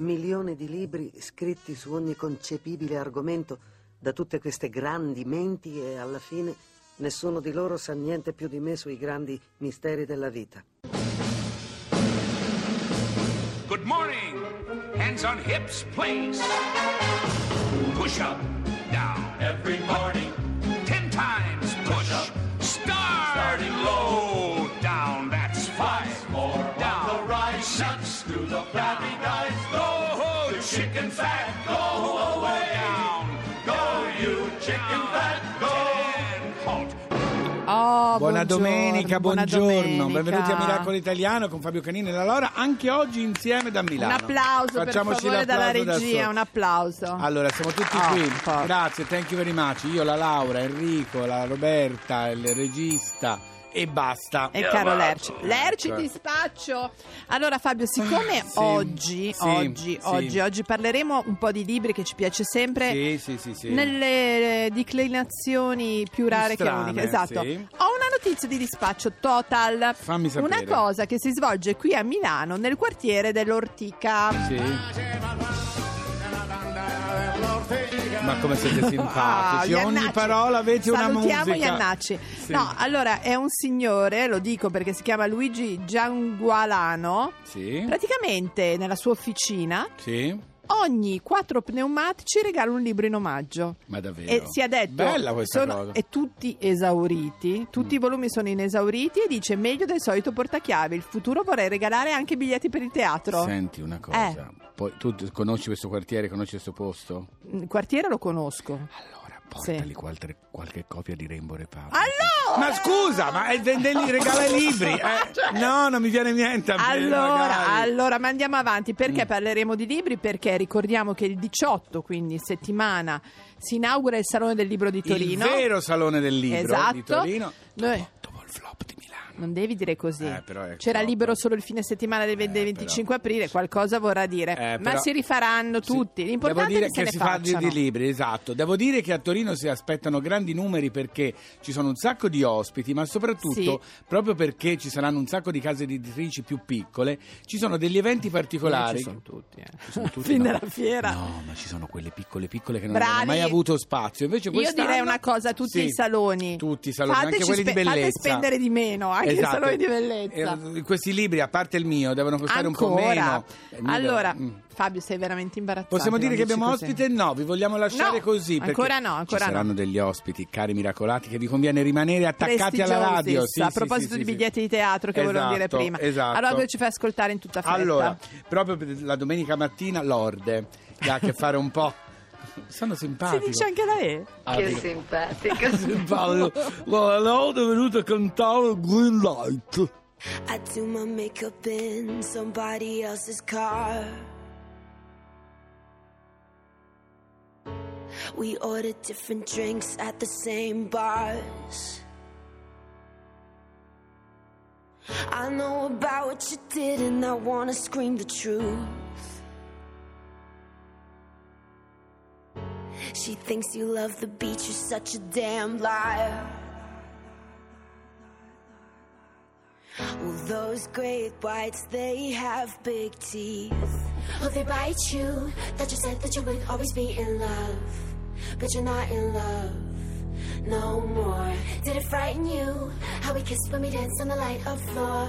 Milioni di libri scritti su ogni concepibile argomento da tutte queste grandi menti e alla fine nessuno di loro sa niente più di me sui grandi misteri della vita. Good morning. Hands on hips, please. Push up, down. Every morning, Buona domenica, buona buongiorno. domenica. Benvenuti a Miracolo Italiano con Fabio Canini e la Laura, anche oggi insieme da Un Milano. applauso per Facciamoci favore dalla da regia, soli. un applauso. Allora, siamo tutti Oh, qui. Grazie, thank you very much. Io, la Laura, Enrico, la Roberta, il regista e basta. E caro Lerci, Lerci Ecco. ti spaccio. Allora Fabio, siccome Sì, oggi, sì, oggi, sì. oggi, oggi parleremo un po' di libri che ci piace sempre Sì, sì, sì, sì. nelle declinazioni più rare strane, che uniche. Esatto. sì. Ho una notizia di dispaccio total. Fammi sapere. Una cosa che si svolge qui a Milano nel quartiere dell'Ortica. Sì. Ma come siete simpatici. Ah, Ogni Iannacci. parola avete una Salutiamo musica. Iannacci. Sì. No, allora è un signore, lo dico perché si chiama Luigi Giangualano. Sì. Praticamente nella sua officina Sì. ogni quattro pneumatici regala un libro in omaggio. Ma davvero. E si è detto Bella questa sono- cosa. Mm. e tutti esauriti, tutti i volumi sono inesauriti e dice meglio del solito portachiavi. Il futuro vorrei regalare anche biglietti per il teatro. Senti una cosa. Poi tu conosci questo quartiere, conosci questo posto? Il quartiere lo conosco. Allora, portali Sì. qualche, qualche copia di Rainbow Republic. Allora! Ma scusa, ma è vendeli, regala i libri. eh? No, non mi viene niente a me, Allora, allora, ma andiamo avanti Mm. perché parleremo di libri perché ricordiamo che il 18, quindi settimana, si inaugura il Salone del Libro di Torino. Il vero salone del libro Esatto. di Torino. Noi- Dopo il flop di. Non devi dire così. Eh, però è C'era libero solo il fine settimana del Eh, 25 aprile, qualcosa vorrà dire. Eh, Ma però- si rifaranno Sì, tutti. L'importante è che, che, si fa di, di libri, esatto. Devo dire che a Torino si aspettano grandi numeri perché ci sono un sacco di ospiti, ma soprattutto proprio perché ci saranno un sacco di case editrici più piccole, ci sono degli eventi particolari. Ci sono tutti. eh. Ci sono tutti, Fin no. della fiera. No, ma ci sono quelle piccole piccole che non Bravi. hanno mai avuto spazio. Invece Io direi una cosa, tutti Sì, i saloni. Tutti i saloni, Fateci anche quelli di spe- fate bellezza. spendere di meno, anche Esatto. saloni di bellezza. Eh, questi libri, a parte il mio, devono costare un po' Ancora. meno. Eh, Allora, mm. Fabio, sei veramente imbarazzato. Possiamo dire che abbiamo così. ospite? No, vi vogliamo lasciare No, così. ancora no, ancora ci saranno no. degli ospiti, cari miracolati, che vi conviene rimanere attaccati alla radio. Sì, a proposito sì, di sì, biglietti di teatro che volevo dire Esatto, prima. Esatto. Allora dove ci fai ascoltare in tutta fretta? Allora, proprio la domenica mattina, Lorde, che ha a che fare un po'. Sono si dice anche da E. Ah, Che dico- simpatico. simpatico. Guarda, Lorde è venuto a cantare Green Light. I do my makeup in somebody else's car. We order different drinks at the same bars. I know about what you did, and I wanna scream the truth. She thinks you love the beach, you're such a damn liar. Well, those great whites, they have big teeth. Oh, they bite you. That you said that you would always be in love. But you're not in love no more. Did it frighten you? How we kissed when we danced on the light of floor.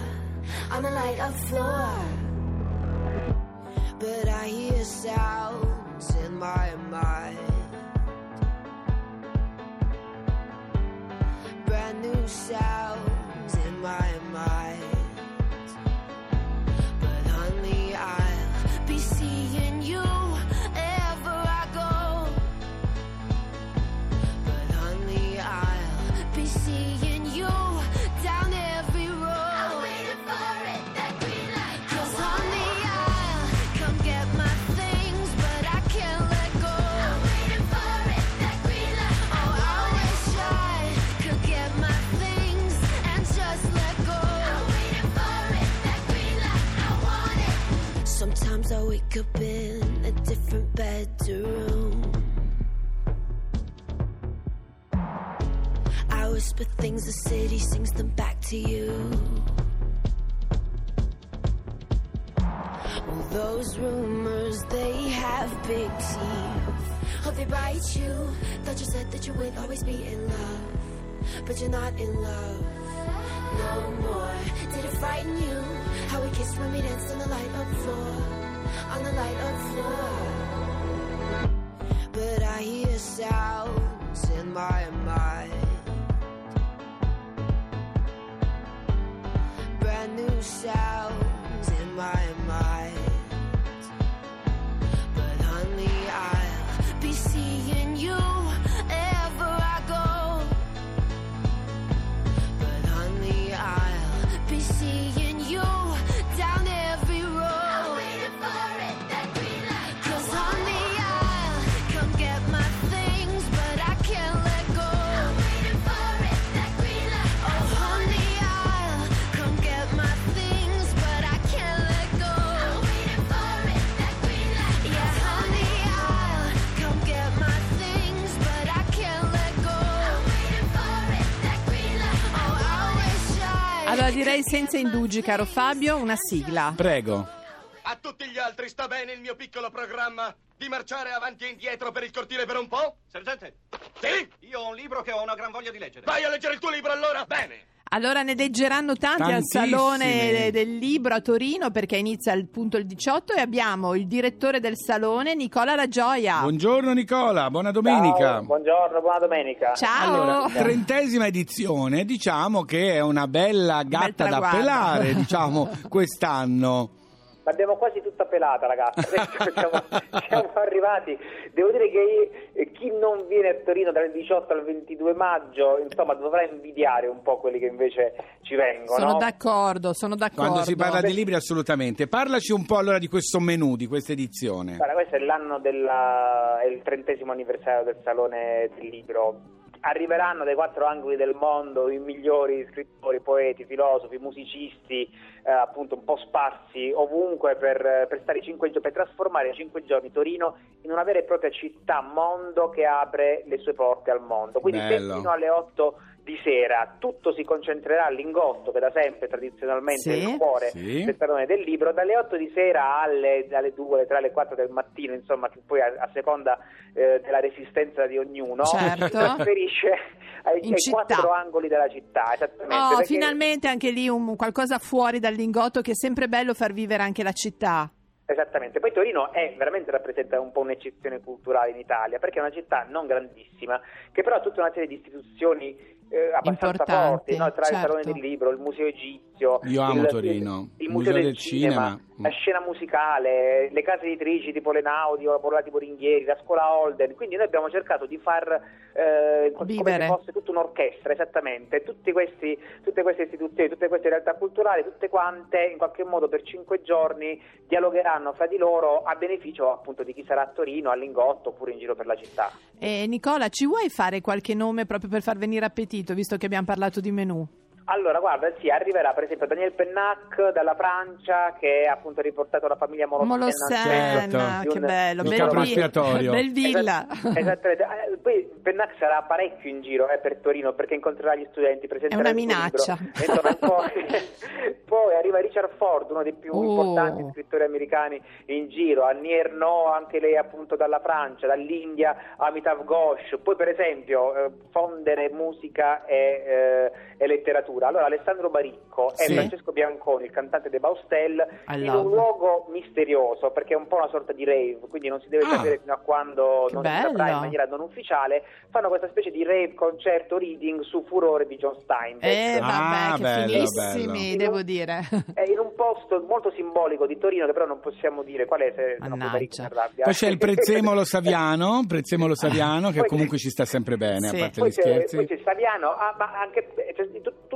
On the light of floor. But I hear sounds in my mind. Sounds in my mind. But honey, I'll be seeing you ever I go. But honey, I'll be seeing wake up in a different bedroom. I whisper things, the city sings them back to you. Those rumors, they have big teeth. Oh, they bite you. Thought you said that you would always be in love. But you're not in love no more. Did it frighten you? How we kissed when we danced in the light up lie Allora direi senza indugi, caro Fabio, una sigla. Prego. A tutti gli altri sta bene il mio piccolo programma di marciare avanti e indietro per il cortile per un po'? Sergente, Sì? io ho un libro che ho una gran voglia di leggere. Vai a leggere il tuo libro allora? Bene. Allora ne leggeranno tanti al. Salone del Libro a Torino perché inizia il punto il 18 e abbiamo il direttore del Salone, Nicola La Gioia. Buongiorno Nicola, buona domenica. Ciao, buongiorno, buona domenica. Ciao! Allora, trentesima edizione, diciamo che è una bella gatta da traguardo. pelare, diciamo, quest'anno. L'abbiamo quasi tutta pelata, ragazzi. Adesso siamo, siamo arrivati. Devo dire che eh, chi non viene a Torino dal 18 al 22 maggio, insomma, dovrà invidiare un po' quelli che invece ci vengono. Sono d'accordo, sono d'accordo. Quando si parla di libri assolutamente. Parlaci un po' allora di questo menù, di questa edizione. Guarda, questo è l'anno della, è il trentesimo anniversario del Salone del Libro. Arriveranno dai quattro angoli del mondo i migliori scrittori, poeti, filosofi, musicisti, eh, appunto un po' sparsi ovunque per, per stare cinque giorni, per trasformare in cinque giorni Torino in una vera e propria città mondo che apre le sue porte al mondo. Quindi se fino alle 8 di sera tutto si concentrerà a Lingotto, che da sempre tradizionalmente Sì. è il cuore Sì. del Salone del Libro, dalle 8 di sera alle, alle 2, alle 3, alle 4 del mattino, insomma, che poi a, a seconda eh, della resistenza di ognuno Certo. si trasferisce ai, ai quattro angoli della città. Esattamente, Oh, perché- finalmente anche lì un, qualcosa fuori dal lingotto che è sempre bello far vivere anche la città. Esattamente, poi Torino è veramente rappresenta un po' un'eccezione culturale in Italia perché è una città non grandissima che però ha tutta una serie di istituzioni eh, abbastanza forti, no? tra il certo. Salone del Libro, il Museo Egizio, Io amo il, Torino, il, il Museo del, Cinema, Cinema. la scena musicale, le case editrici tipo l'Enaudi o la Borlati Boringhieri, la scuola Holden, quindi noi abbiamo cercato di far eh, come Vivere. se fosse tutta un'orchestra, esattamente, tutti questi, tutte queste istituzioni, tutte queste realtà culturali, tutte quante in qualche modo per cinque giorni dialogheranno fra di loro a beneficio appunto di chi sarà a Torino, a Lingotto oppure in giro per la città. E Nicola, ci vuoi fare qualche nome proprio per far venire appetito, visto che abbiamo parlato di menù? Allora, guarda, sì, arriverà per esempio Daniel Pennac dalla Francia che ha appunto riportato la famiglia Molossena. Molossena, Certo. che bello, Il bel vi- bel villa. Esat- Esattamente. Eh, Poi Pennac sarà parecchio in giro eh, per Torino perché incontrerà gli studenti, presenterà È una minaccia. poi, poi arriva Richard Ford, uno dei più Oh. importanti scrittori americani in giro, Annie Ernaux, anche lei appunto dalla Francia, dall'India, Amitav Ghosh. Poi per esempio eh, fondere musica e, eh, e letteratura. Allora Alessandro Baricco e Sì. Francesco Bianconi, il cantante dei Baustelle, I in love. un luogo misterioso perché è un po' una sorta di rave, quindi non si deve Ah. sapere fino a quando non si saprà bello. in maniera non ufficiale, fanno questa specie di rave concerto reading su Furore di John Steinbeck. Eh, vabbè, Ah, che bello, finissimi, bello. devo dire. È in un posto molto simbolico di Torino che però non possiamo dire qual è se Mannaggia. Poi c'è il prezzemolo saviano, prezzemolo saviano che comunque ci sta sempre bene, Sì. a parte Poi gli c'è, scherzi. poi c'è Saviano, ah, ma anche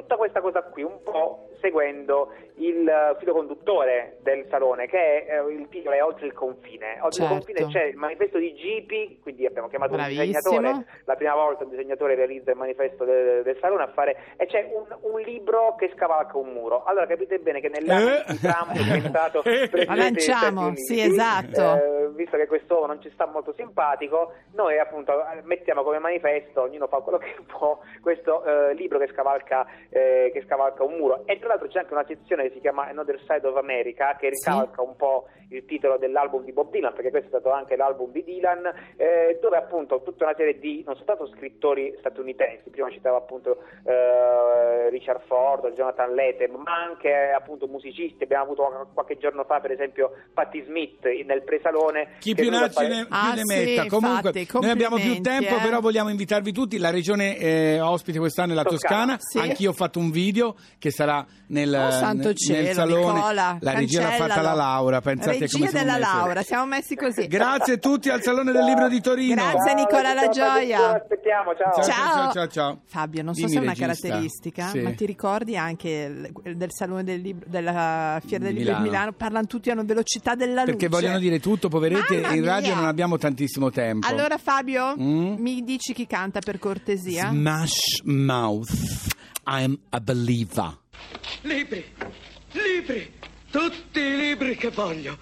tutta questa cosa qui, un po' seguendo il eh, filo conduttore del salone, che è, eh, il titolo è Oltre il confine. Oltre il Certo. confine c'è il manifesto di Gipi, quindi abbiamo chiamato Bravissimo. un disegnatore, la prima volta un disegnatore realizza il manifesto de- del salone a fare, e c'è un, un libro che scavalca un muro. Allora capite bene che nell'anno Eh. di Trump è presidente La lanciamo, sì, esatto. eh, visto che quest'uomo non ci sta molto simpatico, noi appunto mettiamo come manifesto, ognuno fa quello che può, questo eh, libro che scavalca, eh, che scavalca un muro. E tra l'altro c'è anche una sezione che si chiama Another Side of America, che ricavalca un po' il titolo dell'album di Bob Dylan, perché questo è stato anche l'album di Dylan, eh, dove appunto tutta una serie di, non soltanto scrittori statunitensi, prima citavo appunto eh, Richard Ford, Jonathan Lethem, ma anche appunto musicisti, abbiamo avuto qualche giorno fa per esempio Patti Smith nel presalone. Chi più ne, fare- ne, più Ah, ne sì, metta. Comunque, infatti, noi abbiamo più tempo, eh. però vogliamo invitarvi tutti. La regione eh, ospite quest'anno è la Toscana. Toscana. Sì. Anch'io ho fatto un video che sarà nel, Oh, santo nel- cielo, nel salone. Nicola, la regia l'ha fatta la. Laura. Pensate Regia come siamo della messi. Laura, siamo messi così. Grazie a tutti al Salone del Libro di Torino. Grazie, Nicola La ciao, Gioia. Aspettiamo, ciao. Ciao, Ciao. ciao, ciao, ciao. Fabio, non so Dimmi, se è una regista. caratteristica, Sì. ma ti ricordi anche del Salone del Libro, della Fiera del Libro di Milano. Parlano tutti a una velocità della luce. Perché vogliono dire tutto, poverette, Mamma in radio mia. non abbiamo tantissimo tempo. Allora Fabio, Mm? mi dici chi canta per cortesia? Smash Mouth, I'm a believer. Libri, libri, tutti i libri che voglio.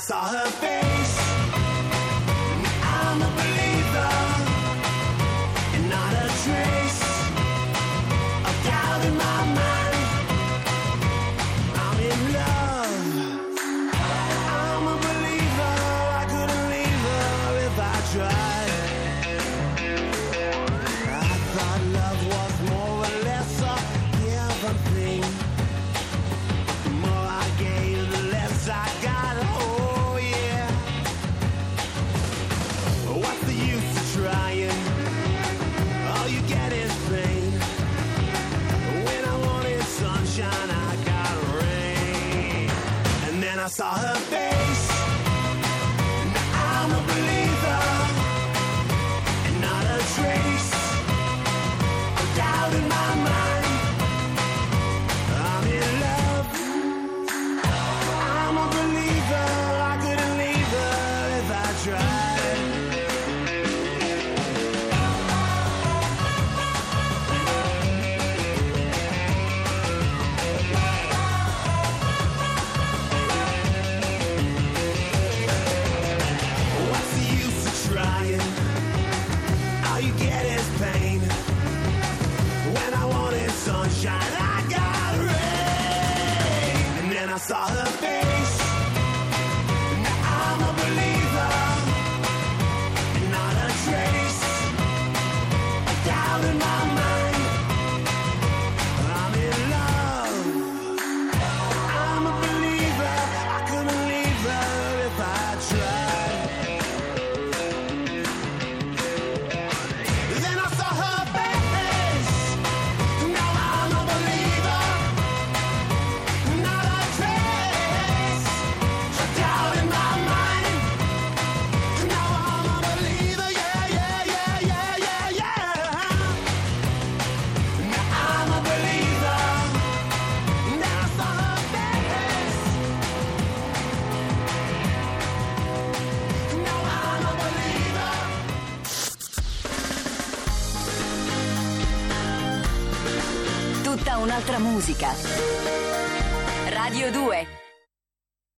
Saw her face. Musica. Radio 2